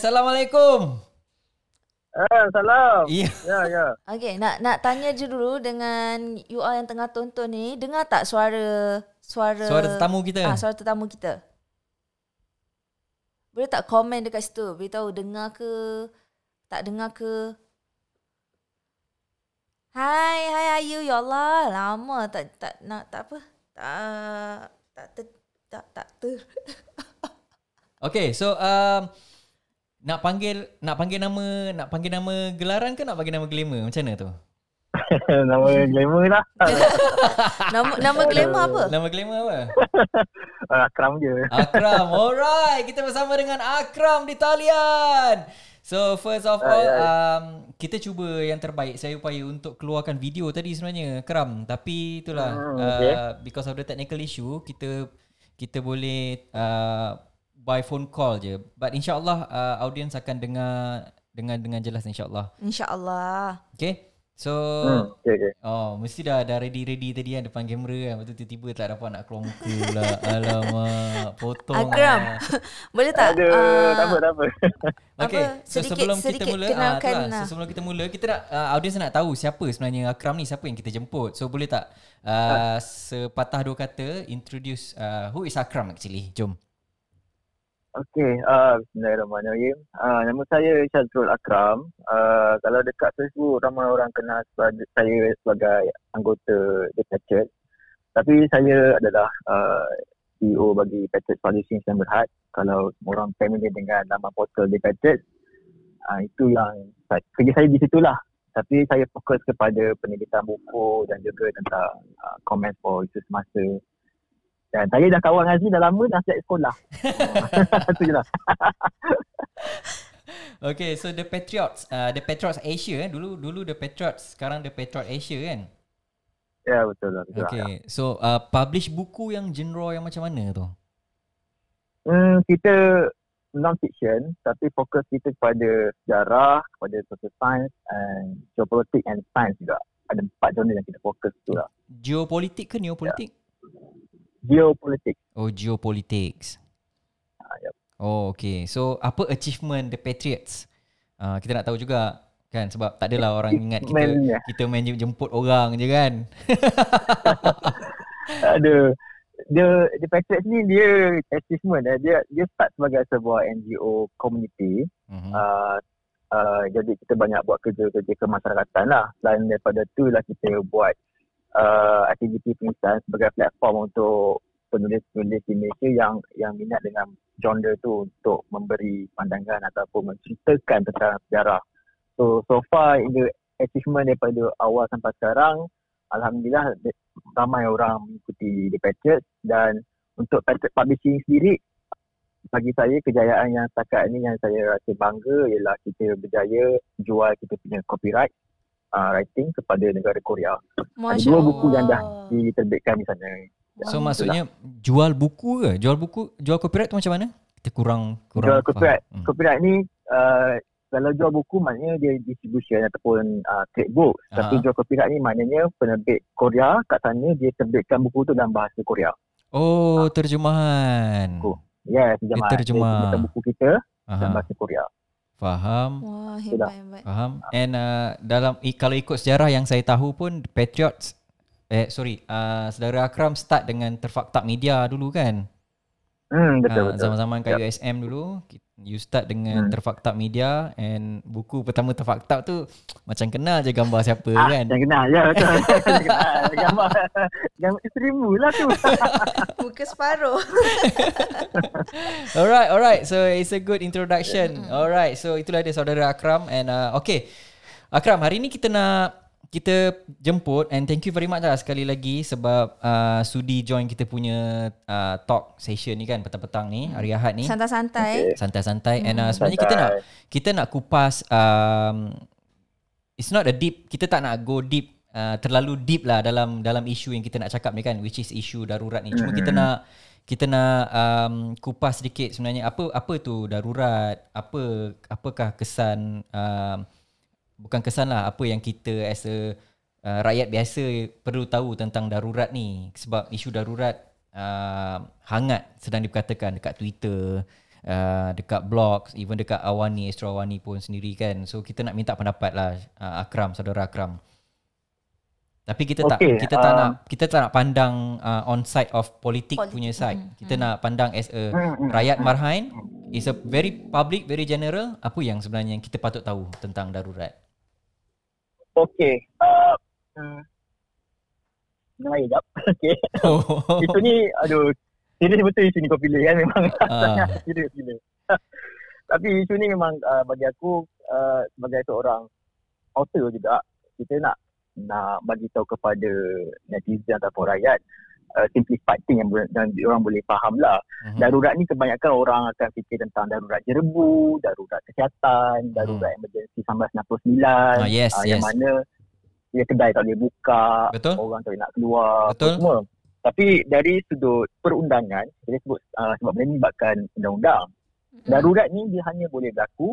Assalamualaikum. Eh, salam. Ya. Ya, ya. Okey, nak nak tanya je dulu dengan you all yang tengah tonton ni, dengar tak suara suara Suara tetamu kita. Ah, suara tetamu kita. Boleh tak komen dekat situ? Beritahu dengar ke, tak dengar ke? Hai, hai Ayu, ya Allah, lama tak tak nak tak apa. Tak tak ter, tak tak ter. Okay, so um, nak panggil nak panggil nama nak panggil nama gelaran ke nak panggil nama glamour? Macam mana tu? Nama glamour lah. Nama nama glamour apa? Nama glamour apa? Akram je. Akram. Alright, kita bersama dengan Akram di talian. So first of all, um, kita cuba yang terbaik. Saya upaya untuk keluarkan video tadi sebenarnya, Akram. Tapi itulah, Hmm, okay. uh, because of the technical issue, kita kita boleh uh, by phone call je. But insyaAllah uh, audience akan dengar dengan dengan jelas insyaAllah. InsyaAllah. Okay? So, Hmm, okay, okay. Oh, mesti dah dah ready-ready tadi kan depan kamera kan. Lepas tu tiba-tiba tak dapat nak keluar muka pula. Alamak, potong. Akram, lah. boleh tak? Aduh, ah, tak apa, tak apa. Okay, Apa, so sedikit- sebelum kita sedikit mula, kenalkan ah, itulah. lah. so sebelum kita mula, kita nak uh, audience nak tahu siapa sebenarnya Akram ni, siapa yang kita jemput. So boleh tak uh, sepatah dua kata introduce uh, who is Akram actually? Jom. Okey, uh, Bismillahirrahmanirrahim. Uh, nama saya Syazrul Akram. Uh, kalau dekat Facebook, ramai orang kenal sebagai, saya sebagai anggota The Patchet. Tapi saya adalah uh, CEO bagi Patchet Publishing Islam Berhad. Kalau orang familiar dengan nama portal The Patchet, uh, itu yang kerja saya di situlah. Tapi saya fokus kepada penerbitan buku dan juga tentang uh, komen for isu semasa. Dan saya dah kawan dengan Aziz dah lama dah sejak sekolah. Itu je lah. Okay, so The Patriots, uh, The Patriots Asia eh. Dulu dulu The Patriots, sekarang The Patriot Asia kan? Ya betul lah. Betul lah. Okay, so uh, publish buku yang genre yang macam mana tu? Hmm, kita non-fiction tapi fokus kita kepada sejarah, kepada social science and geopolitik and science juga. Ada empat genre yang kita fokus tu lah. Geopolitik ke neopolitik? Geopolitik. Oh, geopolitics. Ah, ya. Oh, okay. So, apa achievement The Patriots? Uh, kita nak tahu juga kan sebab tak adalah orang ingat kita Achievement-nya. kita main jemput orang je kan. Ada dia the Patriots ni dia achievement eh. dia dia start sebagai sebuah NGO community Mhm. uh, uh, jadi kita banyak buat kerja-kerja kemasyarakatan lah selain daripada tu lah kita buat uh, aktiviti penulisan sebagai platform untuk penulis-penulis di Malaysia yang yang minat dengan genre tu untuk memberi pandangan ataupun menceritakan tentang sejarah. So so far in the achievement daripada awal sampai sekarang Alhamdulillah ramai orang mengikuti The Patriots dan untuk Patriot Publishing sendiri bagi saya kejayaan yang setakat ini yang saya rasa bangga ialah kita berjaya jual kita punya copyright uh, writing kepada negara Korea. Masya dua buku yang dah. Diterbitkan di sana. So, Wah. maksudnya jual buku ke? Jual buku, jual copyright tu macam mana? Kita kurang kurang Jual copyright. faham. Hmm. Copyright ni uh, kalau jual buku maknanya dia distribution ataupun uh, trade book. Tapi Ah. jual copyright ni maknanya penerbit Korea kat sana dia terbitkan buku tu dalam bahasa Korea. Oh, terjemahan. Buku. Yes, terjemah. terjemah. Dia buku kita dalam Aha, bahasa Korea. Faham. Wah, hebat hebat. Faham. And uh, dalam i- kalau ikut sejarah yang saya tahu pun Patriots eh sorry, uh, saudara Akram start dengan terfaktak media dulu kan? Hmm, betul Ah, betul. zaman-zaman kat Yup. USM dulu you start dengan Hmm. terfaktak media and buku pertama terfaktak tu macam kenal je gambar siapa Ah, kan. Jangan kenal. Ya, betul. Kenal. Gambar, gambar isterimu lah tu. Muka separuh. Alright, alright. So it's a good introduction. Alright. So itulah dia saudara Akram and uh, okay. Akram, hari ni kita nak kita jemput and thank you very much lah sekali lagi sebab uh, sudi join kita punya uh, talk session ni kan petang-petang ni hari Ahad ni. Santai-santai. Santai-santai. And uh, sebenarnya kita nak Santai. kita nak kupas um, it's not a deep kita tak nak go deep uh, terlalu deep lah dalam dalam isu yang kita nak cakap ni kan which is isu darurat ni. Cuma kita nak kita nak um, kupas sedikit sebenarnya apa apa tu darurat? Apa apakah kesan um, bukan kesan lah apa yang kita as a uh, rakyat biasa perlu tahu tentang darurat ni sebab isu darurat uh, hangat sedang diperkatakan dekat Twitter uh, dekat blog, even dekat Awani, Astro Awani pun sendiri kan. So kita nak minta pendapat lah uh, Akram, saudara Akram. Tapi kita tak Okay, kita tak uh, nak kita tak nak pandang uh, on side of politik punya side. mm, Kita nak pandang as a Mm, mm, rakyat marhain is a very public, very general. Apa yang sebenarnya yang kita patut tahu tentang darurat? Okay. Uh, hmm. Naik jap. Okay. Oh. Itu ni, aduh. Serius betul isu ni kau pilih kan memang. Ah. Serius pilih. Tapi isu ni memang uh, bagi aku uh, sebagai seorang author juga, kita nak nak bagi tahu kepada netizen ataupun rakyat uh, simplified thing yang, yang orang boleh faham lah. Mhm. Darurat ni kebanyakan orang akan fikir tentang darurat jerebu, darurat kesihatan, darurat emergency 1969 Ah, yes, yang yes. mana ya kedai tak boleh buka, Betul? orang tak boleh nak keluar, Betul. semua. Tapi dari sudut perundangan, kita sebut uh, sebab benda ni libatkan undang-undang. Darurat ni dia hanya boleh berlaku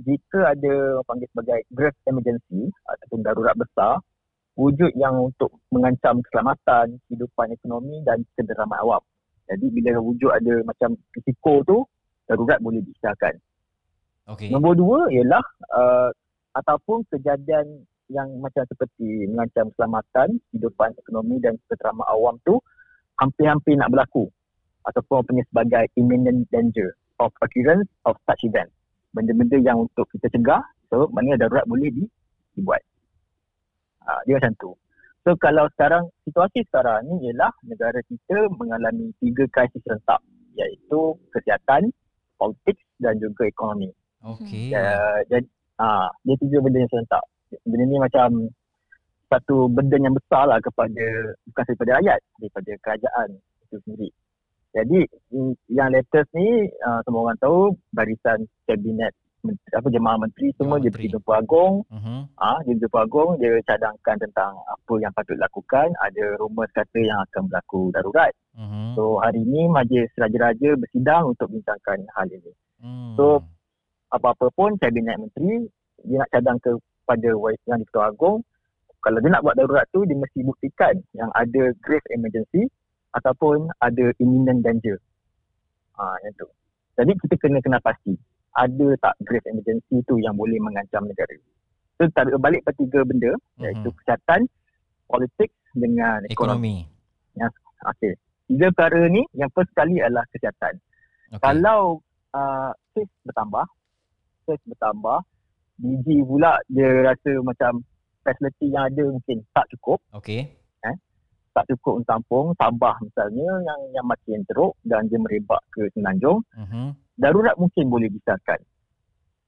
jika ada orang panggil sebagai grave emergency ataupun darurat besar wujud yang untuk mengancam keselamatan, kehidupan ekonomi dan kederaman awam. Jadi bila wujud ada macam risiko tu, darurat boleh diisahkan. Okay. Nombor dua ialah uh, ataupun kejadian yang macam seperti mengancam keselamatan, kehidupan ekonomi dan keteraman awam tu hampir-hampir nak berlaku ataupun punya sebagai imminent danger of occurrence of such event. Benda-benda yang untuk kita cegah, so mana darurat boleh di, dibuat. Ha, dia macam tu. So kalau sekarang, situasi sekarang ni ialah negara kita mengalami tiga krisis serentak iaitu kesihatan, politik dan juga ekonomi. Okay. Uh, jadi ah dia tiga benda yang serentak. Benda ni macam satu benda yang besar lah kepada bukan daripada rakyat, daripada kerajaan itu sendiri. Jadi yang latest ni uh, semua orang tahu barisan kabinet apa jemaah menteri semua Jemaah dia menteri. pergi jumpa agung Mhm. Ah, dia jumpa agung, dia cadangkan tentang apa yang patut dilakukan. Ada rumours kata yang akan berlaku darurat. Mhm. So hari ini majlis raja-raja bersidang untuk bincangkan hal ini. Hmm. so, Apa-apa pun kabinet menteri dia nak cadang kepada Wais- yang di-Ketua Agong kalau dia nak buat darurat tu dia mesti buktikan yang ada grave emergency ataupun ada imminent danger. Ha, yang tu. Jadi kita kena kena pasti ada tak grave emergency tu yang boleh mengancam negara. So tarik balik pada tiga benda iaitu Mhm. kesihatan, politik dengan ekonomi. Ekonomi. Okey. Tiga perkara ni yang first kali adalah kesihatan. Okay. Kalau uh, kes bertambah, kes bertambah, biji pula dia rasa macam facility yang ada mungkin tak cukup, Okay. tak cukup untuk tampung, Sabah misalnya yang yang makin teruk dan dia merebak ke Semenanjung, Mhm. Darurat mungkin boleh disahkan.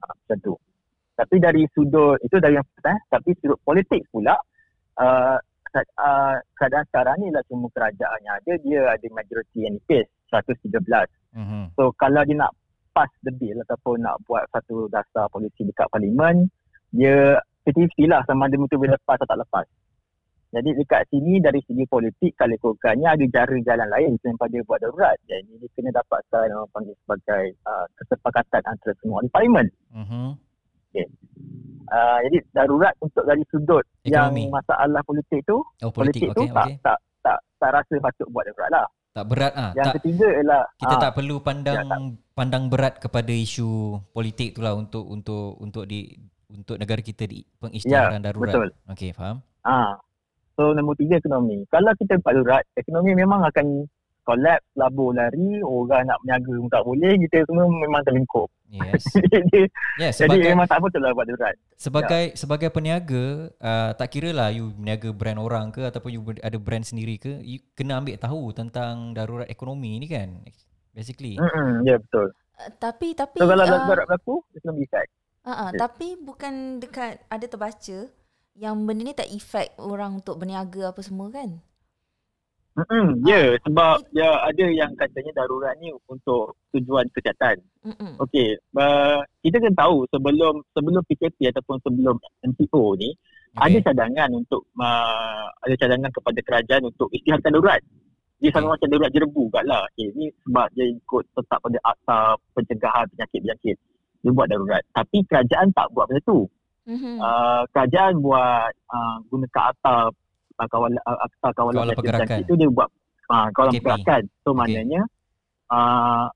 Ha, macam tu. Tapi dari sudut, itu dari yang pertama, tapi sudut politik pula, uh, uh, keadaan sekarang ni lah semua kerajaan yang ada, dia ada majoriti yang nipis, 113. Mhm. So kalau dia nak pass the bill ataupun nak buat satu dasar polisi dekat parlimen, dia 50 lah sama ada betul boleh lepas atau tak lepas. Jadi dekat sini dari segi politik kalau ikutkannya ada cara jalan lain selain pada buat darurat. Jadi dia kena dapatkan orang panggil sebagai uh, kesepakatan antara semua ahli parlimen. Mhm. Uh, jadi darurat untuk dari sudut Ekonomi. yang masalah politik tu, Oh, politik, politik. tu Okay, tak, okay. tak tak tak rasa patut buat darurat lah. Tak berat ah. Yang Tak ketiga ialah kita ah, tak perlu pandang Ya, tak. pandang berat kepada isu politik tu lah untuk untuk untuk di untuk negara kita di pengisytiharan darurat. Ya, betul. Okey, faham? Ah. So nombor tiga ekonomi. Kalau kita buat darurat, ekonomi memang akan collapse, labur lari, orang nak berniaga pun tak boleh, kita semua memang terlingkup. Yes. jadi, Yes, jadi sebagai memang tak betul lah buat darurat. sebagai sebagai peniaga, uh, tak kira lah you berniaga brand orang ke ataupun you ada brand sendiri ke, you kena ambil tahu tentang darurat ekonomi ni kan. Basically. Mm-mm, ya betul. Uh, tapi tapi So kalau uh, darurat berlaku, ekonomi effect. uh, uh, Ya. tapi bukan dekat ada terbaca yang benda ni tak efek orang untuk berniaga apa semua kan? Mm-mm, ya sebab ya ada yang katanya darurat ni untuk tujuan kesihatan. Mm-mm. Okey, uh, kita kena tahu sebelum sebelum PKP ataupun sebelum MCO ni ada cadangan untuk uh, ada cadangan kepada kerajaan untuk istiharkan darurat. Dia sama macam darurat jerebu kat lah. Okay, ni sebab dia ikut tetap pada akta pencegahan penyakit-penyakit. Dia buat darurat. Tapi kerajaan tak buat macam tu. Mhm. Uh, kerajaan buat uh, gunakan akta uh, kawalan uh, akta kawalan Kawalan pergerakan. itu dia buat uh, kawalan KP. pergerakan. So Okey. maknanya uh,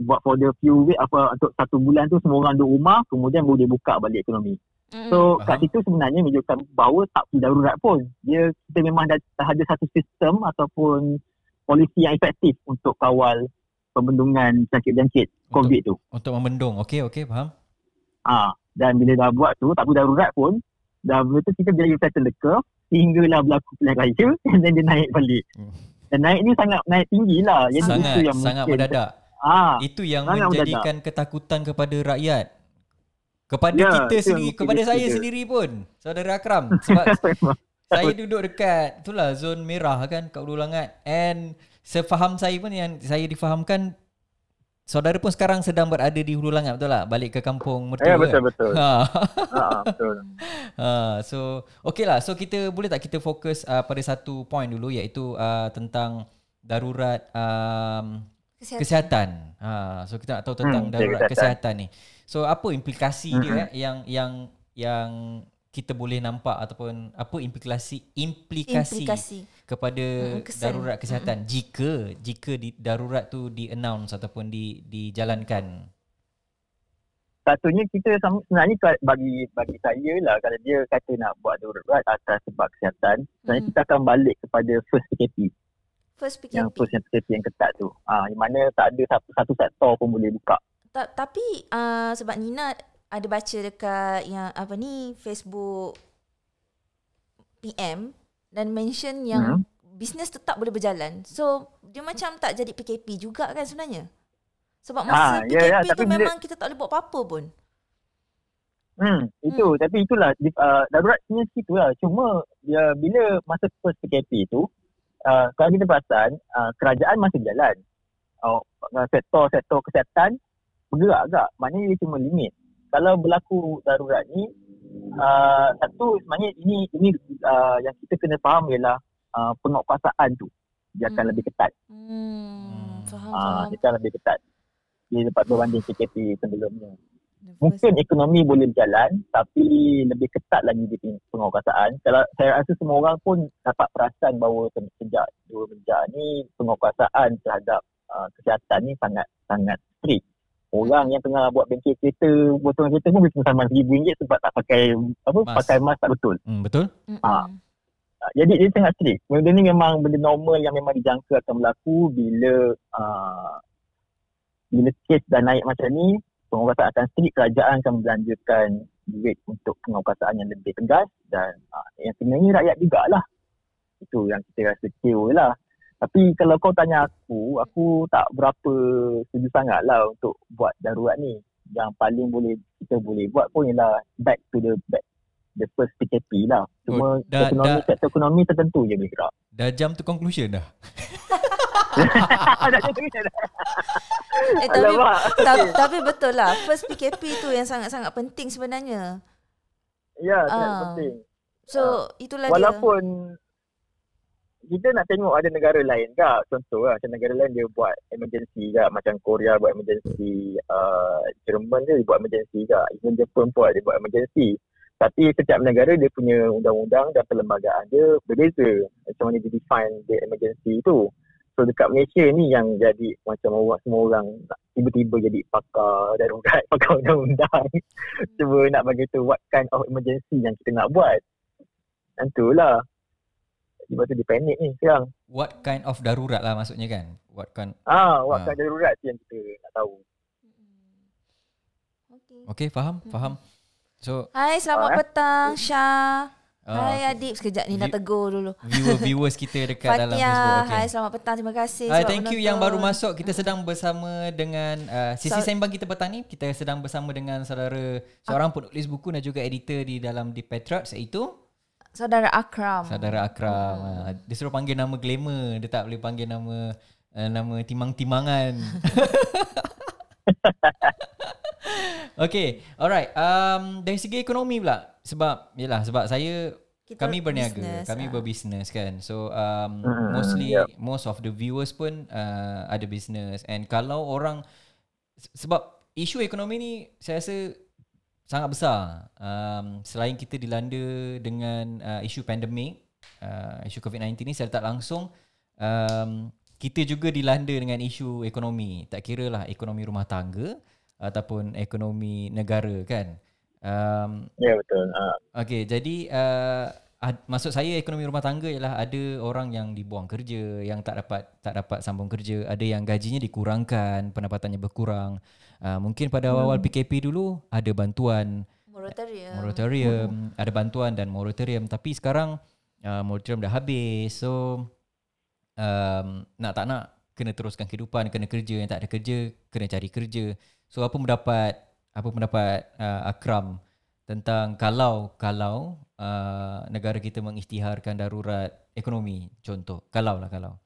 buat for the few week apa untuk satu bulan tu semua orang duduk rumah kemudian baru dia buka balik ekonomi. Mm-mm. So Faham. kat situ sebenarnya menunjukkan bahawa tak perlu darurat pun. Dia kita memang dah, dah ada satu sistem ataupun polisi yang efektif untuk kawal pembendungan penyakit-penyakit COVID tu. Untuk membendung. Okey, okey, faham. Ah, dan bila dah buat tu tak perlu darurat pun dah benda tu kita settle the curve sehinggalah berlaku pilihan raya and then dia naik balik. Hmm. Dan naik ni sangat naik tinggi lah. Jadi Sangat, itu yang sangat mungkin- mendadak. Ah, Itu yang menjadikan ketakutan kepada rakyat. Kepada Ya, kita yang sendiri, kepada saya kira. sendiri pun. Saudara Akram. Sebab saya duduk dekat itulah zon merah kan kat Ulu Langat and sefaham saya pun yang saya difahamkan saudara pun sekarang sedang berada di Hulu Langat betul tak? Balik ke kampung mertua. ya kan? betul betul. Ha. ah, betul. ha. So okey lah. So kita boleh tak kita fokus uh, pada satu point dulu iaitu uh, tentang darurat um, Kesihatan. kesihatan. Ha, so kita nak tahu tentang Hmm, darurat kesihatan. kesihatan ni. So apa implikasi dia Mhm. eh, yang yang yang kita boleh nampak ataupun apa implikasi implikasi, Implikasi. kepada kesan. darurat kesihatan jika jika di, darurat tu di announce ataupun di dijalankan. Satunya kita sam- sebenarnya ka- bagi bagi saya lah kalau dia kata nak buat darurat atas sebab kesihatan, sebenarnya Hmm. kita akan balik kepada first PKP. First PKP. Yang first yang PKP yang ketat tu. Ah, yang mana tak ada satu, satu sektor pun boleh buka. Ta- tapi uh, sebab Nina ada baca dekat yang apa ni Facebook PM dan mention yang Hmm. bisnes tetap boleh berjalan. So dia macam tak jadi PKP juga kan sebenarnya. Sebab Ah, masa ya, ya, PKP tu tapi bila- memang kita tak boleh buat apa-apa pun. Hmm, itu tapi itulah uh, darurat punya situ lah. Cuma dia bila masa first PKP tu uh, kalau kita perasan uh, kerajaan masih jalan. Uh, sektor-sektor kesihatan bergerak agak. Maknanya dia cuma limit. Kalau berlaku darurat ni uh, satu sebenarnya ini ini uh, yang kita kena faham ialah uh, penguatkuasaan tu dia akan Hmm. lebih ketat. Hmm, faham, Ah, faham. dia akan lebih ketat. Dia dapat berbanding PKP sebelumnya. Mungkin ekonomi boleh berjalan tapi lebih ketat lagi di peng- penguatkuasaan. Kalau saya rasa semua orang pun dapat perasan bahawa se- sejak dua menjak ni penguatkuasaan terhadap uh, kesihatan ni sangat sangat strict. Orang yang tengah buat bengkel kereta, potong kereta pun bisa sama RM1,000 sebab tak pakai apa Mask. pakai mask tak betul. Hmm, betul? Ah. Uh, Jadi dia sangat strict. Benda ni memang benda normal yang memang dijangka akan berlaku bila uh, bila kes dah naik macam ni, penguasaan akan strict, kerajaan akan belanjakan duit untuk penguasaan yang lebih tegas dan uh, yang sebenarnya rakyat jugalah. Itu yang kita rasa kecewa lah. Tapi kalau kau tanya aku, aku tak berapa setuju sangat lah untuk buat darurat ni. Yang paling boleh kita boleh buat pun ialah back to the back the first PKP lah. Cuma Oh, dah- ekonomi, dah- sektor ekonomi tertentu je boleh gerak. Dah jam to conclusion dah. Tu. Eh, tapi, Alamak. ta- tapi betul lah. First PKP tu yang sangat-sangat penting sebenarnya. Ya, sangat Ah. penting. So, itulah Walaupun kita nak tengok ada negara lain tak contoh lah macam negara lain dia buat emergency tak macam Korea buat emergency uh, Jerman dia buat emergency tak even Jepun pun dia buat emergency. Tapi setiap negara dia punya undang-undang dan perlembagaan dia berbeza macam mana dia define the emergency tu. So dekat Malaysia ni yang jadi macam orang semua orang tiba-tiba jadi pakar darurat pakar undang-undang cuba nak bagi tu what kind of emergency yang kita nak buat. Tentulah. Sebab tu dia panik ni sekarang. What kind of darurat lah maksudnya kan? What kind Ah, what Ah. kind darurat tu yang kita nak tahu. Okay. Okay, faham? Faham. So, Hai, selamat Ah, eh. petang Syah. uh, Hai Adib, sekejap ni nak tegur dulu. viewer viewers kita dekat dalam Fatia, Facebook. Okay. hai selamat petang. Terima kasih Hai, thank you menonton. yang baru masuk. Kita sedang bersama dengan uh, sisi So- sembang kita petang ni. Kita sedang bersama dengan saudara seorang penulis buku dan juga editor di dalam The Patriots iaitu Saudara Akram. saudara Akram. Uh, dia suruh panggil nama glamour, dia tak boleh panggil nama uh, nama timang-timangan. okay, alright. Um, dari segi ekonomi pula, sebab yalah sebab saya Kita kami berniaga, business, kami ah. berbisnes kan. So um, Mm, mostly yep. most of the viewers pun uh, ada business and kalau orang se- sebab isu ekonomi ni saya rasa sangat besar. Um, selain kita dilanda dengan uh, isu pandemik, uh, isu COVID-19 ni secara tak langsung um, kita juga dilanda dengan isu ekonomi. Tak kira lah ekonomi rumah tangga ataupun ekonomi negara kan. Um, Ya betul. Uh, okay, jadi uh, ad, maksud saya ekonomi rumah tangga ialah ada orang yang dibuang kerja, yang tak dapat tak dapat sambung kerja, ada yang gajinya dikurangkan, pendapatannya berkurang. Uh, mungkin pada awal-awal PKP dulu ada bantuan Moratorium. moratorium, ada bantuan dan moratorium tapi sekarang uh, moratorium dah habis. So um, nak tak nak kena teruskan kehidupan, kena kerja, yang tak ada kerja kena cari kerja. So apa pendapat apa pendapat uh, Akram tentang kalau kalau uh, negara kita mengisytiharkan darurat ekonomi contoh kalau lah kalau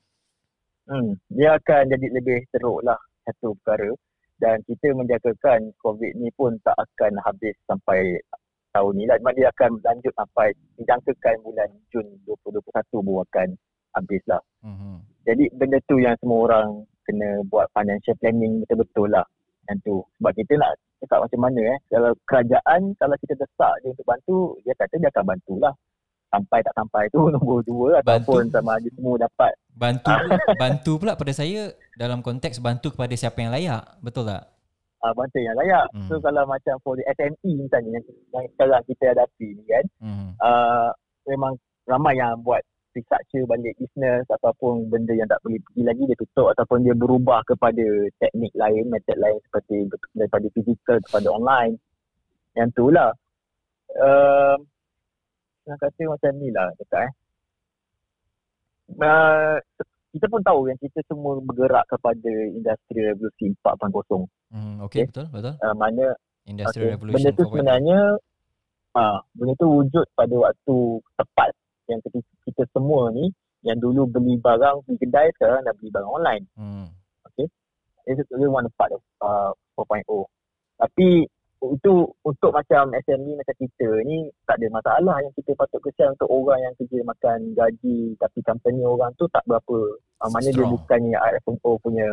hmm, dia akan jadi lebih teruk lah satu perkara dan kita menjagakan COVID ni pun tak akan habis sampai tahun ni lah. Dia akan lanjut sampai dijangkakan bulan Jun 2021 baru akan habis lah. mm-hmm. Jadi benda tu yang semua orang kena buat financial planning betul-betul lah. Yang tu. Sebab kita nak cakap macam mana eh. Kalau kerajaan, kalau kita desak dia untuk bantu, dia kata dia akan bantulah. Sampai tak sampai tu nombor dua Bantu. ataupun sama ada semua dapat. bantu bantu pula pada saya dalam konteks bantu kepada siapa yang layak betul tak uh, bantu yang layak. Hmm. So kalau macam for the SME misalnya yang, yang sekarang kita hadapi ni kan, mm-hmm. uh, memang ramai yang buat restructure balik business ataupun benda yang tak boleh pergi lagi dia tutup ataupun dia berubah kepada teknik lain, method lain seperti daripada physical kepada online. Yang tu lah. Uh, nak kata macam ni lah dekat eh. Uh, kita pun tahu yang kita semua bergerak kepada industri revolusi 4.0 Mm, okay, Okay. betul betul uh, mana industrial Okay. revolution Benda tu 4.0. sebenarnya ah benda tu wujud pada waktu tepat yang kita semua ni yang dulu beli barang di kedai sekarang dah beli barang online. Hmm. It's really one part of uh, 4.0. Tapi itu untuk macam SME macam kita ni tak ada masalah yang kita patut kesian untuk orang yang kerja makan gaji tapi company orang tu tak berapa uh, mana dia bukannya RFMO punya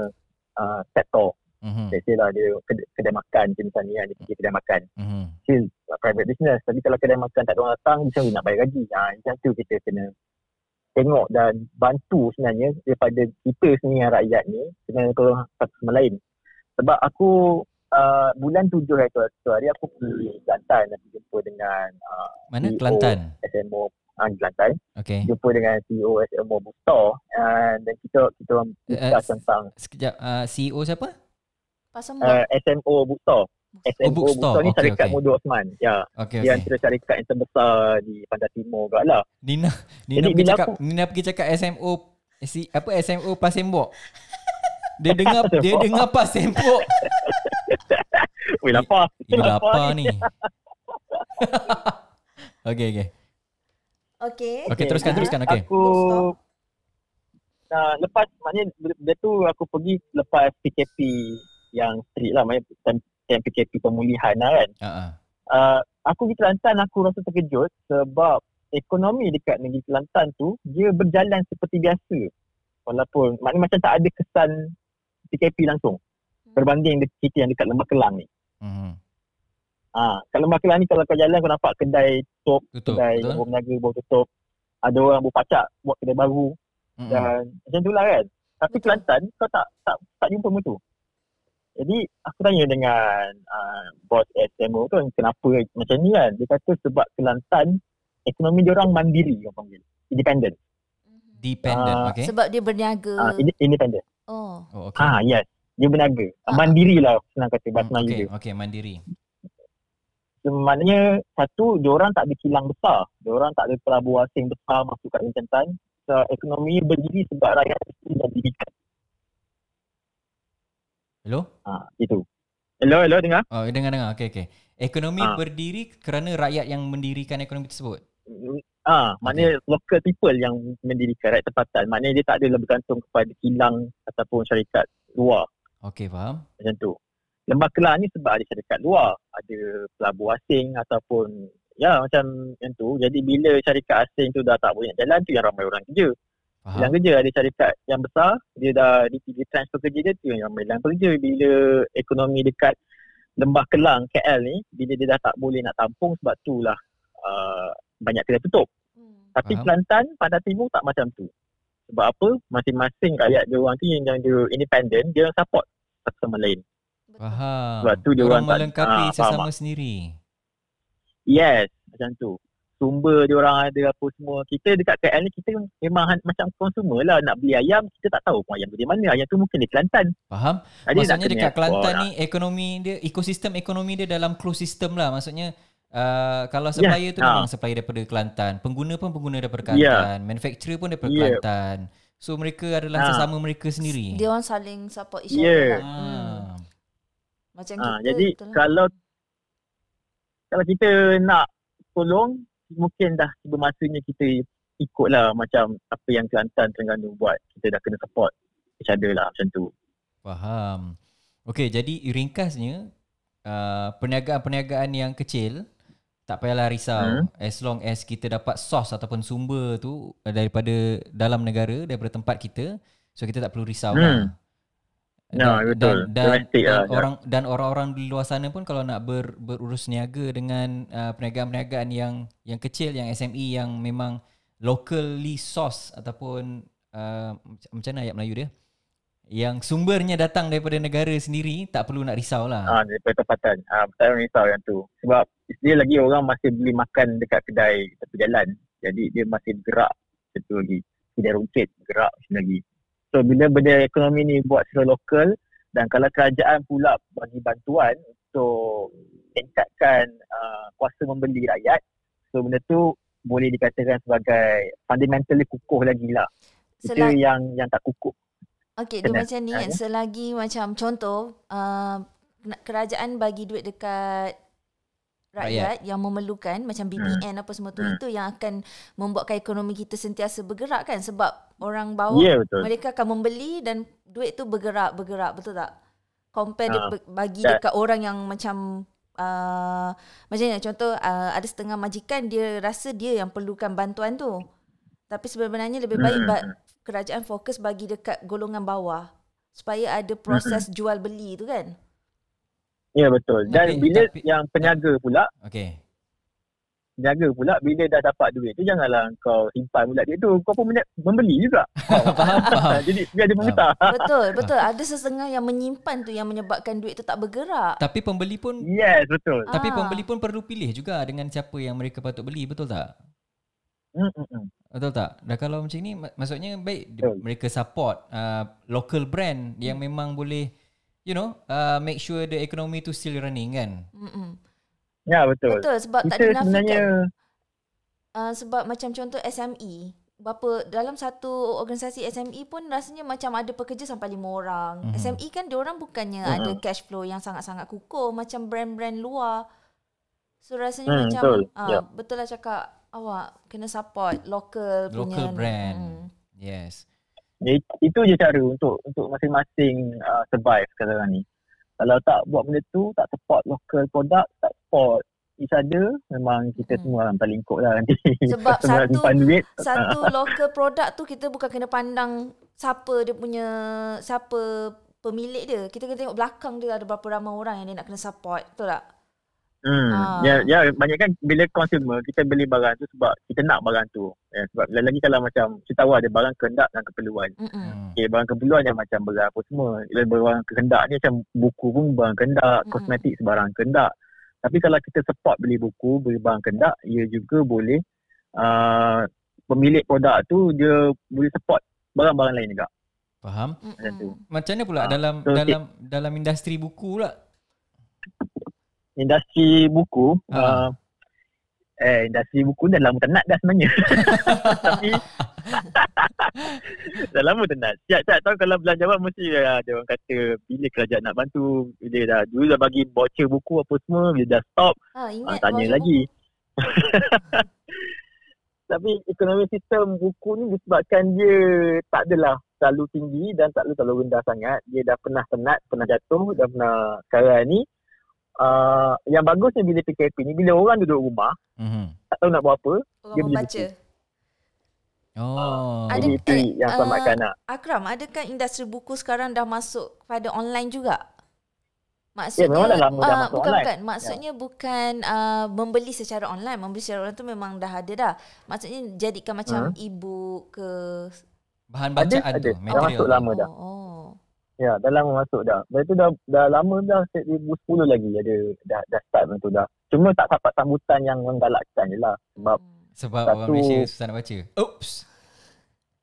uh, sektor. Mhm. Let's say lah dia kedai, kedai makan macam misalnya kan, dia pergi kedai makan Mhm. still uh, private business. Tapi kalau kedai makan tak ada orang datang, macam nak bayar gaji? Ha, macam tu kita kena tengok dan bantu sebenarnya daripada kita sendiri yang rakyat ni kena tolong satu sama lain. Sebab aku uh, bulan tujuh hari tu, tu hari aku pergi Kelantan nanti jumpa dengan uh, Mana CEO Kelantan? SMO uh, Kelantan. Okay. Jumpa dengan CEO SMO Bookstore uh, dan kita kita orang discuss eh, tentang Sekejap uh, CEO siapa? Pasal uh, SMO Bookstore. SMO Bookstore. Bookstore ni Okey, syarikat okey. Mudu Osman. Ya. Okay, Dia okay. antara syarikat yang terbesar di Pantai Timur kat lah. Nina Nina Jadi pergi cakap aku- Nina pergi cakap SMO si apa SMO Pasembok. Dia dengar dia dengar Pasembok. Weh lapar. Ini lapar ni. okay, okay. Okay. Okay, teruskan, teruskan. Okay. Aku uh, lepas maknanya dia tu aku pergi lepas PKP yang strict lah maknanya time, time PKP pemulihan lah kan. Uh -uh. Aku pergi Kelantan aku rasa terkejut sebab ekonomi dekat negeri Kelantan tu dia berjalan seperti biasa. Walaupun maknanya macam tak ada kesan PKP langsung berbanding de- kita yang dekat Lembah Kelang ni. Mhm. Ah, kat Lembah Kelang ni kalau kau jalan kau nampak kedai tutup, Tutup, kedai betul? baru berniaga baru tutup. Ada orang berpacak buat kedai baru Mhm. dan macam tu lah kan. Tapi Betul. Kelantan kau tak tak tak jumpa benda tu. Jadi aku tanya dengan uh, bos SMO tu kenapa macam ni kan. Dia kata sebab Kelantan ekonomi dia orang mandiri orang panggil. Independent. Dependent, Ah, okay. Sebab dia berniaga. Ah, inde- independent. oh. Oh, okay. Ah yes. Dia berniaga. Ah. Mandiri lah senang kata bahasa Hmm, Melayu okay, dia. okay, mandiri. Maknanya satu, dia orang tak ada kilang besar. Dia orang tak ada pelabuhan asing besar masuk kat Kelantan. So, ekonomi berdiri sebab rakyat itu dah dirikan. Hello? Ha, itu. Hello, hello, dengar? Oh, dengar-dengar. Okay, okay. Ekonomi Ah. berdiri kerana rakyat yang mendirikan ekonomi tersebut. Ah, maknanya local people yang mendirikan rakyat tempatan. Maknanya dia tak adalah bergantung kepada kilang ataupun syarikat luar. Okay, faham. Macam tu. Lembah Kelang ni sebab ada syarikat luar. Ada pelabuhan asing ataupun ya macam yang tu. Jadi bila syarikat asing tu dah tak boleh jalan tu yang ramai orang kerja. Faham. Hilang kerja ada syarikat yang besar dia dah di, di transfer kerja dia tu yang ramai hilang kerja bila ekonomi dekat Lembah Kelang KL ni bila dia dah tak boleh nak tampung sebab tu lah uh, banyak kedai tutup. Hmm. Tapi Faham. Kelantan pada timur tak macam tu. Sebab apa? Masing-masing rakyat dia orang tu yang, yang dia independent, dia orang support satu sama lain. Faham. Sebab tu dia orang orang tak- melengkapi ah, faham sesama tak? sendiri. Yes, macam tu. Sumber dia orang ada apa semua. Kita dekat KL ni kita memang macam consumer lah. Nak beli ayam, kita tak tahu pun ayam tu di mana. Ayam tu mungkin di Kelantan. Faham? Jadi Maksudnya kena dekat Kelantan ekspor ni ekonomi dia ekosistem ekonomi dia dalam close system lah. Maksudnya uh, kalau supplier tu ha. memang supplier daripada Kelantan, pengguna pun pengguna daripada Ya. Kelantan, manufacturer pun daripada Ya. Kelantan. So mereka adalah Ha. sesama mereka sendiri. Dia orang saling support each Yeah. other lah. Hmm. Ah. Macam Ha, kita. jadi betul lah. kalau kalau kita nak tolong, mungkin dah tiba masanya kita ikutlah macam apa yang Kelantan Terengganu buat. Kita dah kena support each other lah macam tu. Faham. Okey, jadi ringkasnya uh, perniagaan-perniagaan yang kecil tak payahlah risau Hmm. as long as kita dapat source ataupun sumber tu uh, daripada dalam negara daripada tempat kita so kita tak perlu risau Hmm. lah. Ya, betul. Dan, dan, Domestic dan lah, ya. orang dan orang-orang di luar sana pun kalau nak ber, berurus niaga dengan uh, perniagaan-perniagaan yang yang kecil yang SME yang memang locally source ataupun uh, macam mana ayat Melayu dia? Yang sumbernya datang daripada negara sendiri tak perlu nak risau lah. Ah, daripada tempatan. Ah, tak payah risau yang tu. Sebab dia lagi orang masih beli makan dekat kedai tepi jalan. Jadi dia masih bergerak macam tu lagi. Kedai rungkit bergerak macam lagi. So bila benda ekonomi ni buat secara lokal dan kalau kerajaan pula bagi bantuan untuk tingkatkan uh, kuasa membeli rakyat, so benda tu boleh dikatakan sebagai fundamentally kukuh lagi lah. Kita Selagi, yang yang tak kukuh. okay, dia macam ni ah, kan. ya. Selagi macam contoh, uh, kerajaan bagi duit dekat rakyat. Yang memerlukan macam BBN apa semua tu Hmm. itu yang akan membuatkan ekonomi kita sentiasa bergerak kan? Sebab orang bawah Ya yeah, betul. mereka akan membeli dan duit tu bergerak bergerak betul tak? Compare dia be- bagi that- dekat orang yang macam uh, macam ni contoh uh, ada setengah majikan dia rasa dia yang perlukan bantuan tu. Tapi sebenarnya lebih baik Hmm. ba- kerajaan fokus bagi dekat golongan bawah supaya ada proses jual beli tu kan Ya betul. Dan Tapi- bila tapi- yang peniaga pula, Okey. peniaga pula bila dah dapat duit tu janganlah kau simpan pula duit tu. Kau pun membeli juga. faham, faham. Jadi biar dia memutar. betul betul ada setengah yang menyimpan tu yang menyebabkan duit tu tak bergerak Tapi pembeli pun Yes, betul. tapi Ah. pembeli pun perlu pilih juga dengan siapa yang mereka patut beli, betul tak? Mm, mm, mm. Betul tak? Dan kalau macam ni mak- maksudnya baik Betul. mereka support uh, local brand yang memang boleh you know uh, make sure the economy tu still running kan. Mm-mm. Ya betul. betul sebab tak Kita dinafikan sebenarnya Uh, sebab macam contoh SME berapa dalam satu organisasi SME pun rasanya macam ada pekerja sampai lima orang. Mhm. SME kan dia orang bukannya Mhm. ada cash flow yang sangat-sangat kukuh macam brand-brand luar. So rasanya Hmm, macam betul. ah Yup. betul lah cakap awak kena support local punya Local brand. Hmm. Yes. Ya, itu je cara untuk untuk masing-masing uh, survive sekarang ni. Kalau tak buat benda tu, tak support local product, tak support each other, memang kita Mm. semua akan terlingkup lah nanti. Sebab satu- duit. Satu local product tu kita bukan kena pandang siapa dia punya siapa pemilik dia. Kita kena tengok belakang dia ada berapa ramai orang yang dia nak kena support. Betul tak? Hmm. Ah. Ya, ya banyak kan bila consumer kita beli barang tu sebab kita nak barang tu. Ya, sebab lagi kalau macam kita tahu ada barang kehendak dan keperluan. Mm-mm. Hmm. Okay, barang keperluan yang macam berat apa semua. Bila barang kehendak ni macam buku pun barang kehendak, Mm-mm. kosmetik sebarang kehendak. Tapi kalau kita support beli buku, beli barang kehendak, ia juga boleh uh, pemilik produk tu dia boleh support barang-barang lain juga. Faham? Macam tu. Macam mana pula Ah, dalam so, dalam dalam industri buku pula? Industri buku, Ah. uh, eh industri buku dah lama tak nak dah sebenarnya. Tapi dah lama tak nak. Siap-siap tahu kalau belanja awak mesti uh, ada orang kata bila kerajaan nak bantu, bila dah dulu dah bagi voucher buku apa semua, bila dah stop, Ha, Ah, ingat tanya voucher lagi. Tapi ekonomi sistem buku ni disebabkan dia tak adalah terlalu tinggi dan tak terlalu rendah sangat. Dia dah pernah penat, pernah jatuh, dah pernah sekarang ni. Uh, yang bagusnya bila PKP ni, bila orang duduk rumah, Mhm. tak tahu nak buat apa, Orang dia beli membaca. Oh. Ada- eh, yang ah, selamatkan nak. Akram, adakah industri buku sekarang dah masuk pada online juga? Ya, memang dah lama dah ah, masuk bukan, online. Bukan, maksudnya bukan uh, membeli secara online. Membeli secara online tu memang dah ada dah. Maksudnya jadikan macam Hmm. e-book ke Bahan Ada, bacaan ada. tu, Dah material. masuk lama dah. Oh. Ya, dah lama masuk dah. Lepas tu dah, dah lama dah, 2010 lagi ada, dah, dah start macam tu dah. Cuma tak dapat sambutan yang menggalakkan je lah. Sebab Hmm. Sebab Satu- orang Malaysia susah nak baca. Oops.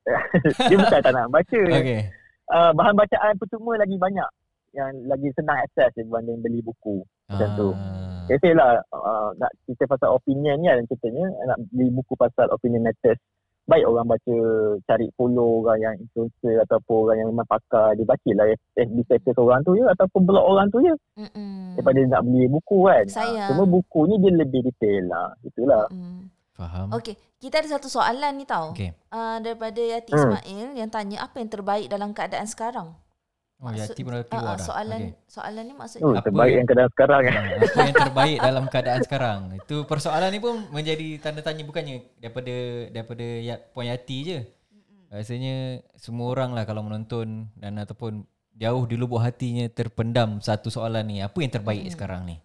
dia bukan tak nak baca. Okay. Uh, bahan bacaan percuma lagi banyak. Yang lagi senang akses dibanding beli buku. Macam tu. Ah. Biasa lah uh, nak cerita pasal opinion ni kan contohnya nak beli buku pasal opinion matters. Baik orang baca cari follow orang yang influencer ataupun orang yang memang pakar dia baca lah FB status orang tu je ataupun blog orang tu je Mm-mm. daripada nak beli buku kan. Sayang. Cuma buku ni dia lebih detail lah. Itulah. Mm. Faham. Okey, kita ada satu soalan ni tau. Okay. Uh, daripada Yati Hmm. Ismail yang tanya apa yang terbaik dalam keadaan sekarang? Oh, Yati pun dah Ah, keluar ah, dah. soalan Okay. soalan ni maksudnya Oh, Apa terbaik yang- keadaan sekarang kan. Ah, apa yang terbaik dalam keadaan sekarang? Itu persoalan ni pun menjadi tanda tanya bukannya daripada daripada ya, Puan Yati je. Rasanya semua orang lah kalau menonton dan ataupun jauh di lubuk hatinya terpendam satu soalan ni. Apa yang terbaik Hmm. sekarang ni?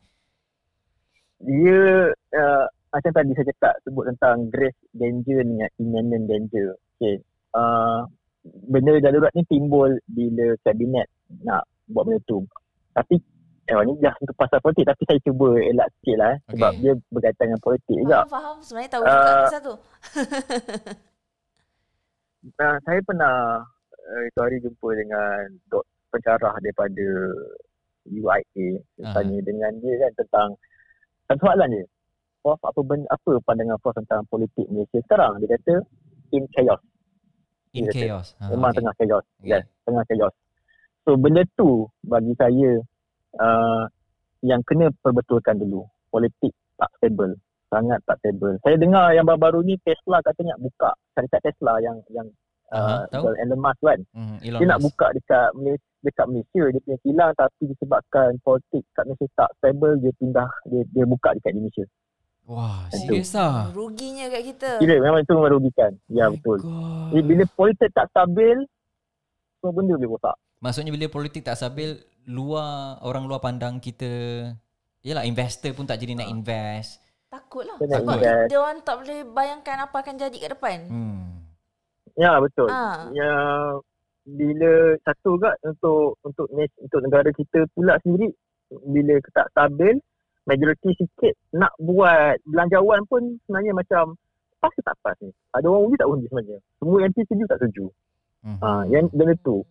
Dia uh, macam tadi saya cakap sebut tentang grace danger ni imminent danger. Okay. Uh, benda darurat ni timbul bila kabinet nak buat benda tu. Tapi eh, ni just untuk pasal politik tapi saya cuba elak sikit lah eh, sebab Okay. dia berkaitan dengan politik juga. Faham, faham. Sebenarnya tahu juga Ah, kisah tu. Uh, saya pernah uh, itu hari jumpa dengan dok pencarah daripada UIA. Saya Aha. tanya dengan dia kan tentang satu soalan dia. Prof, apa benda, apa pandangan Prof tentang politik Malaysia sekarang? Dia kata in chaos. In Yes, chaos. Ah, Memang okay. tengah chaos. Okay. Yes, tengah chaos. So benda tu bagi saya uh, yang kena perbetulkan dulu. Politik tak stable. Sangat tak stable. Saya dengar yang baru-baru ni Tesla katanya buka syarikat Tesla yang yang uh, jual Elon Musk kan. Hmm, Elon Dia nak Musk. buka dekat Malaysia, dekat Malaysia dia punya kilang tapi disebabkan politik kat Malaysia tak stable dia pindah dia dia buka dekat Indonesia. Wah, serius ah. Ruginya kat kita. Kira memang itu merugikan. Ya My betul. God. Jadi, bila politik tak stabil semua benda boleh rosak. Maksudnya bila politik tak stabil, luar orang luar pandang kita Yalah investor pun tak jadi nak invest. Takut lah. Kena Sebab invest. dia orang tak boleh bayangkan apa akan jadi kat depan. Hmm. Ya betul. Ah. Ya bila satu juga untuk untuk untuk negara kita pula sendiri bila tak stabil majoriti sikit nak buat belanjawan pun sebenarnya macam pas ke tak pas ni. Ada orang undi tak undi sebenarnya. Semua MP setuju tak setuju. Hmm. Ha, yang benda tu.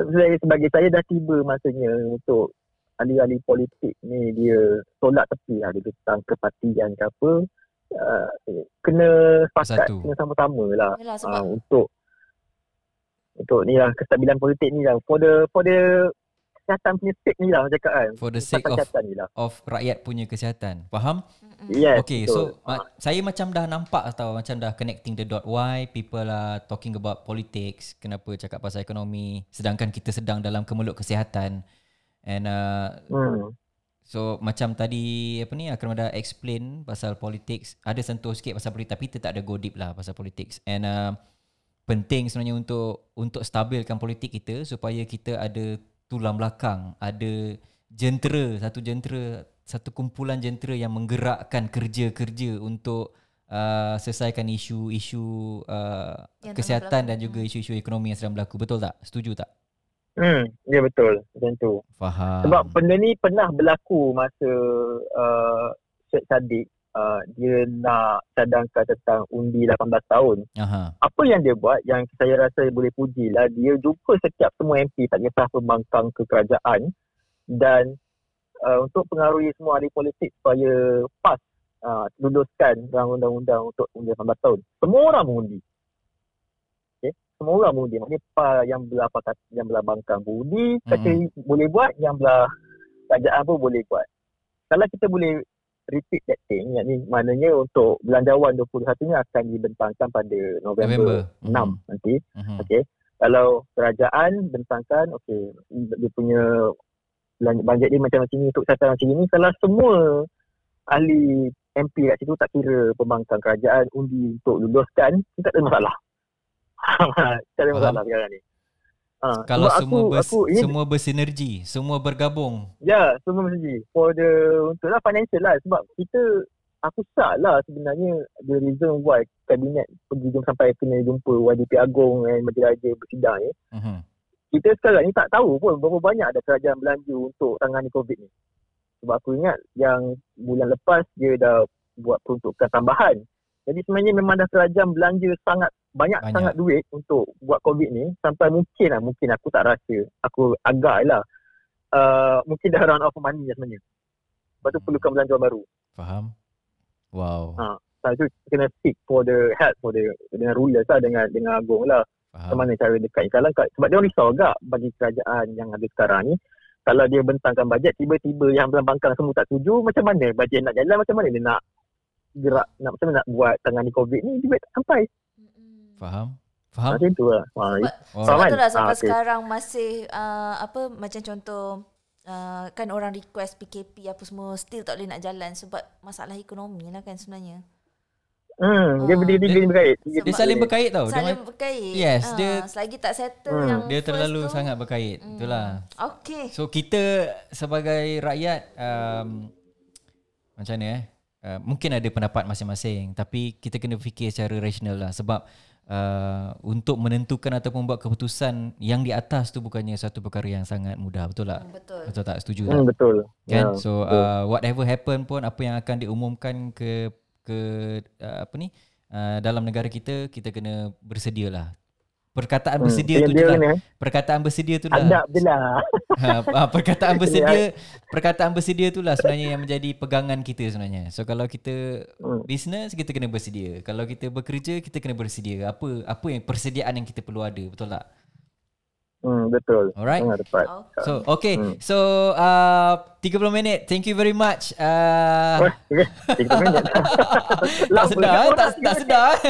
Saya, sebagai saya dah tiba masanya untuk ahli-ahli politik ni dia tolak tepi lah dia tentang kepartian ke apa. Uh, kena sepakat, kena sama-sama lah Yalah uh, untuk untuk ni lah kestabilan politik ni lah for the for the kesihatan punya sake ni lah cakap kan For the sake of lah of rakyat punya kesihatan. Faham? Yes okay, betul. so ma- saya macam dah nampak tau macam dah connecting the dot why people are talking about politics, kenapa cakap pasal ekonomi sedangkan kita sedang dalam kemeluk kesihatan. And uh, hmm. So macam tadi apa ni Akram dah explain pasal politics, ada sentuh sikit pasal politik tapi kita tak ada go deep lah pasal politics. And uh, penting sebenarnya untuk untuk stabilkan politik kita supaya kita ada tulang belakang, ada jentera, satu jentera, satu kumpulan jentera yang menggerakkan kerja-kerja untuk uh, selesaikan isu-isu uh, Yang kesihatan berlaku. dan juga isu-isu ekonomi yang sedang berlaku. Betul tak? Setuju tak? hmm ya betul macam tu Faham. sebab benda ni pernah berlaku masa uh, Syed Saddiq uh, dia nak cadangkan tentang undi 18 tahun Aha. apa yang dia buat yang saya rasa boleh puji lah dia jumpa setiap semua MP tak kisah pembangkang kekerajaan dan uh, untuk pengaruhi semua ahli politik supaya PAS uh, luluskan undang-undang untuk undi 18 tahun. Semua orang mengundi. Okay? Semua orang mengundi. Maknanya PAS yang belah pakat, yang belah bangkang mengundi, kata boleh buat, yang belah kerajaan pun boleh buat. Kalau kita boleh repeat that thing, yakni maknanya untuk belanjawan 21 ni akan dibentangkan pada November, November. 6 Mhm. nanti. Mhm. Okey. Kalau kerajaan bentangkan okey dia punya bajet dia macam-macam ni untuk kesihatan macam ni kalau semua ahli MP kat situ tak kira pembangkang kerajaan undi untuk luluskan tak ada masalah. tak ada masalah sekarang ni. Ha, Kalau semua aku, bers, aku ini semua bersinergi, semua bergabung. Ya, semua mesti for the untuk lah financial lah sebab kita aku syak lah sebenarnya the reason why kabinet pergi jom sampai kena jumpa YDP Agong dan Majlis Raja bersidang ni. Mhm. Kita sekarang ni tak tahu pun berapa banyak ada kerajaan belanja untuk tangani COVID ni. Sebab aku ingat yang bulan lepas dia dah buat peruntukan tambahan. Jadi sebenarnya memang dah kerajaan belanja sangat banyak, Banyak. sangat duit untuk buat COVID ni sampai mungkin lah mungkin aku tak rasa aku agak lah uh, mungkin dah run out of money sebenarnya. Lepas tu perlukan belanjawan baru. Faham? Wow. Ha. Lepas tu kena seek for the help for the dengan rulers lah dengan dengan Agong lah. Macam Faham. mana cara dekat Kalau sebab dia orang risau agak bagi kerajaan yang ada sekarang ni kalau dia bentangkan bajet tiba-tiba yang belah bangkang semua tak setuju macam mana bajet nak jalan macam mana dia nak gerak nak macam mana nak buat tangani covid ni duit tak sampai. Faham? Faham? macam tu lah ha, Oh, Faham Sebab tu lah sampai Ah, okey. sekarang masih uh, apa macam contoh uh, kan orang request PKP apa semua still tak boleh nak jalan sebab masalah ekonomi lah kan sebenarnya. hmm, dia Ah. berdiri ni berkait Dia tiga saling berkait tau. Dia, Saling ma- berkait. Yes, Ah, dia- selagi tak settle Hmm. yang dia terlalu tu, sangat berkait. Hmm. Itulah. Okey. So kita sebagai rakyat um, macam mana eh? Uh, mungkin ada pendapat masing-masing tapi kita kena fikir secara rasional lah sebab uh, untuk menentukan ataupun buat keputusan yang di atas tu bukannya satu perkara yang sangat mudah betul tak? Betul. Betul tak? Setuju tak? hmm, betul kan Ya, so betul. uh, whatever happen pun apa yang akan diumumkan ke ke uh, apa ni uh, dalam negara kita kita kena bersedia perkataan Hmm, bersedia tu dia je lah kena perkataan bersedia tu lah. Adab je lah. Ha, ah, perkataan bersedia perkataan bersedia tu lah sebenarnya yang menjadi pegangan kita sebenarnya. So kalau kita Hmm. business kita kena bersedia. Kalau kita bekerja kita kena bersedia. Apa apa yang persediaan yang kita perlu ada betul tak hmm, betul alright sangat tepat Okay. so okay Hmm. so uh, 30 minit thank you very much uh, Wah, okay. Tiga minit tak sedar eh? tak, tak sedar eh?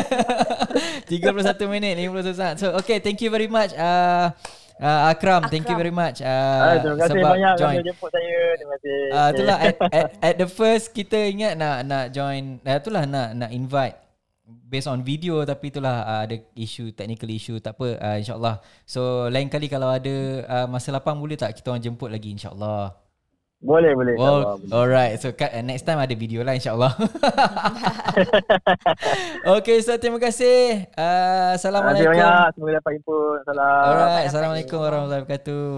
31 minit 51 saat so okay thank you very much uh, uh, Akram, thank you Akram. very much uh, Ah, terima kasih sebab banyak join kerana jemput saya. Terima kasih. uh, itulah at, at, at the first kita ingat nak nak join uh, itulah nak nak invite based on video tapi itulah uh, ada issue technical issue tak apa uh, insyaallah so lain kali kalau ada uh, masa lapang boleh tak kita orang jemput lagi insyaallah Boleh, boleh. Well, InsyaAllah. alright. So kat, uh, next time ada video lah insyaAllah. okay, so terima kasih. Uh, Terima kasih Assalamualaikum. banyak. Semoga dapat input. Salam. Alright, Assalamualaikum info. warahmatullahi wabarakatuh.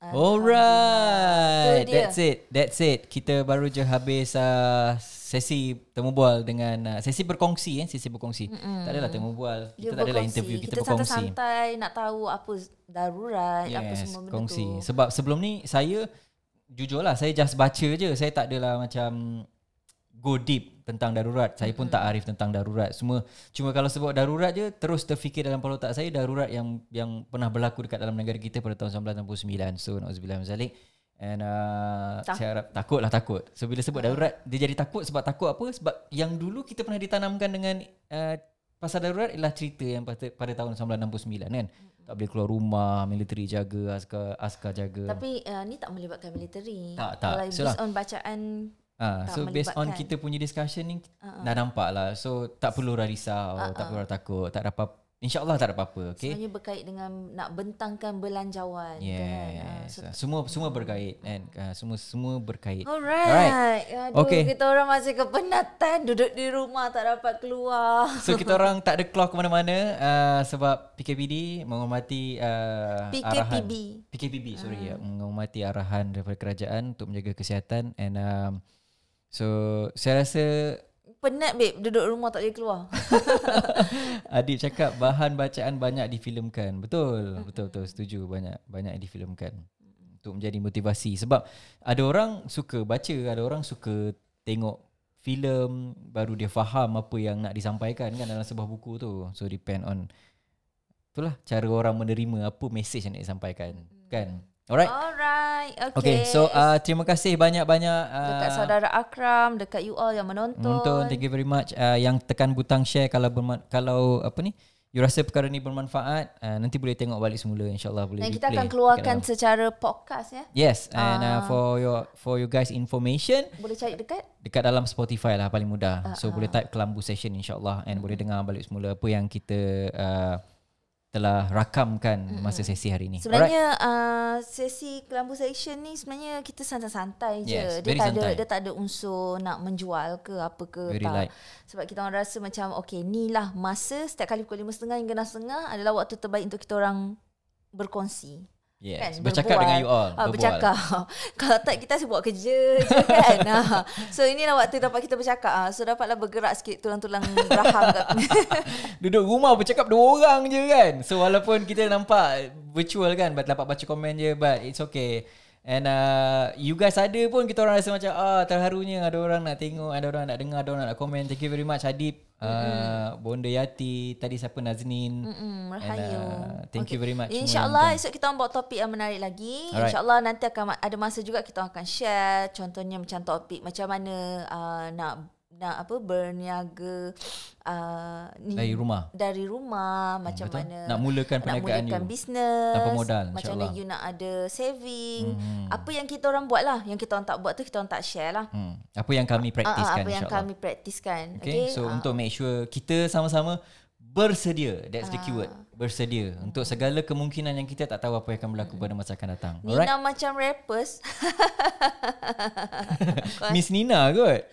Alright. That's it. That's it. Kita baru je habis uh, sesi temu bual dengan uh, sesi berkongsi eh, sesi berkongsi. Mm-mm. Tak adalah temu bual. Kita tak adalah berkongsi. interview, kita, kita berkongsi. santai-santai nak tahu apa darurat apa Yes, semua benda kongsi. tu. Sebab sebelum ni saya jujur lah saya just baca je. Saya tak adalah macam go deep tentang darurat. Saya pun tak arif tentang darurat. Semua cuma kalau sebut darurat je terus terfikir dalam kepala otak saya darurat yang yang pernah berlaku dekat dalam negara kita pada tahun 1969. So nauzubillah min zalik. And uh, Tak. saya harap takut lah takut. So bila sebut darurat dia jadi takut sebab takut apa? Sebab yang dulu kita pernah ditanamkan dengan uh, pasal darurat ialah cerita yang pada, pada tahun 1969 kan. Tak boleh keluar rumah, militeri jaga, askar askar jaga. Tapi uh, ni tak melibatkan militeri. Tak, tak. Kalau So based lah. on bacaan Ah, tak so based on melibatkan. kita punya discussion ni uh, dah nampak lah. So tak perlu risau, Ah, tak ah. perlu takut, tak ada apa InsyaAllah tak ada apa-apa, okay? sebenarnya berkait dengan nak bentangkan belanjawan kan. Ah, Yes. so, semua semua berkait kan. Uh, semua semua berkait. Alright. Aduh, Okay. kita orang masih kepenatan duduk di rumah tak dapat keluar. So kita orang tak ada keluar ke mana-mana uh, sebab PKPD menghormati uh, arahan PKPB. PKPB sorry ya menghormati arahan daripada kerajaan untuk menjaga kesihatan and um, so saya rasa Penat babe duduk rumah tak boleh keluar. Adib cakap bahan bacaan banyak difilmkan. Betul, betul betul setuju banyak banyak difilmkan untuk menjadi motivasi sebab ada orang suka baca, ada orang suka tengok filem baru dia faham apa yang nak disampaikan kan dalam sebuah buku tu. So depend on itulah cara orang menerima apa message yang nak disampaikan kan. Alright. Alright. Okay. Okay, so uh, terima kasih banyak-banyak uh, dekat saudara Akram, dekat you all yang menonton. Nonton, thank you very much. Uh, yang tekan butang share kalau berman- kalau apa ni, you rasa perkara ni bermanfaat, uh, nanti boleh tengok balik semula insyaallah boleh Dan kita akan keluarkan dalam. secara podcast ya. Yes, and uh, Ah. for your for you guys information Boleh cari dekat dekat dalam Spotify lah paling mudah. Ah, so boleh type Kelambu Session insyaallah and boleh dengar balik semula apa yang kita uh, telah rakamkan masa sesi hari ini. Sebenarnya uh, sesi kelambu session ni sebenarnya kita santai-santai je. Yes, dia very tak santai. ada dia tak ada unsur nak menjual ke apa ke Very tak. light. Sebab kita orang rasa macam okay ni lah masa setiap kali pukul 5.30 hingga 6.30 adalah waktu terbaik untuk kita orang berkongsi. Yes. Kan, Bercakap berbual. dengan you all. Ah, berbual. bercakap. Kalau tak kita asyik buat kerja je kan. ah. So inilah waktu dapat kita bercakap. Ah. So dapatlah bergerak sikit tulang-tulang rahang kat Duduk rumah bercakap dua orang je kan. So walaupun kita nampak virtual kan, dapat baca komen je, but it's okay. And uh, you guys ada pun kita orang rasa macam ah terharunya ada orang nak tengok, ada orang nak dengar, ada orang nak komen. Thank you very much Adib, uh, Bonda Yati, tadi siapa Naznin. Mm, And, Rahayu. uh, thank you very much InsyaAllah esok kita orang bawa topik yang menarik lagi. Alright. InsyaAllah nanti akan ada masa juga kita akan share contohnya macam topik macam mana uh, nak nak apa berniaga uh, ni, Dari rumah. dari rumah macam betul. mana Nak mulakan nak perniagaan mulakan you. bisnes Tanpa modal, macam mana you nak ada saving Hmm. apa yang kita orang buat lah yang kita orang tak buat tu kita orang tak share lah Hmm. Apa yang kami Ah, ah, praktiskan apa yang kami praktiskan Okay, okay, so Ah. untuk make sure kita sama-sama bersedia. That's the keyword. Bersedia untuk segala kemungkinan yang kita tak tahu apa yang akan berlaku pada masa akan datang. Nina Alright. macam rappers Miss Nina kot.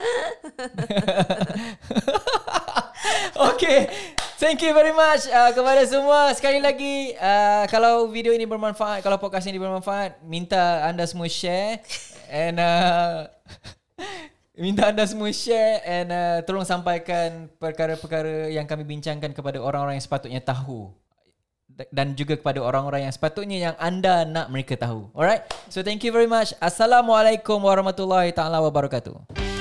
okay. Thank you very much uh, kepada semua. Sekali lagi, uh, kalau video ini bermanfaat, kalau podcast ini bermanfaat, minta anda semua share. And uh, minta anda semua share and uh, tolong sampaikan perkara-perkara yang kami bincangkan kepada orang-orang yang sepatutnya tahu dan juga kepada orang-orang yang sepatutnya yang anda nak mereka tahu. Alright? So thank you very much. Assalamualaikum warahmatullahi taala wabarakatuh.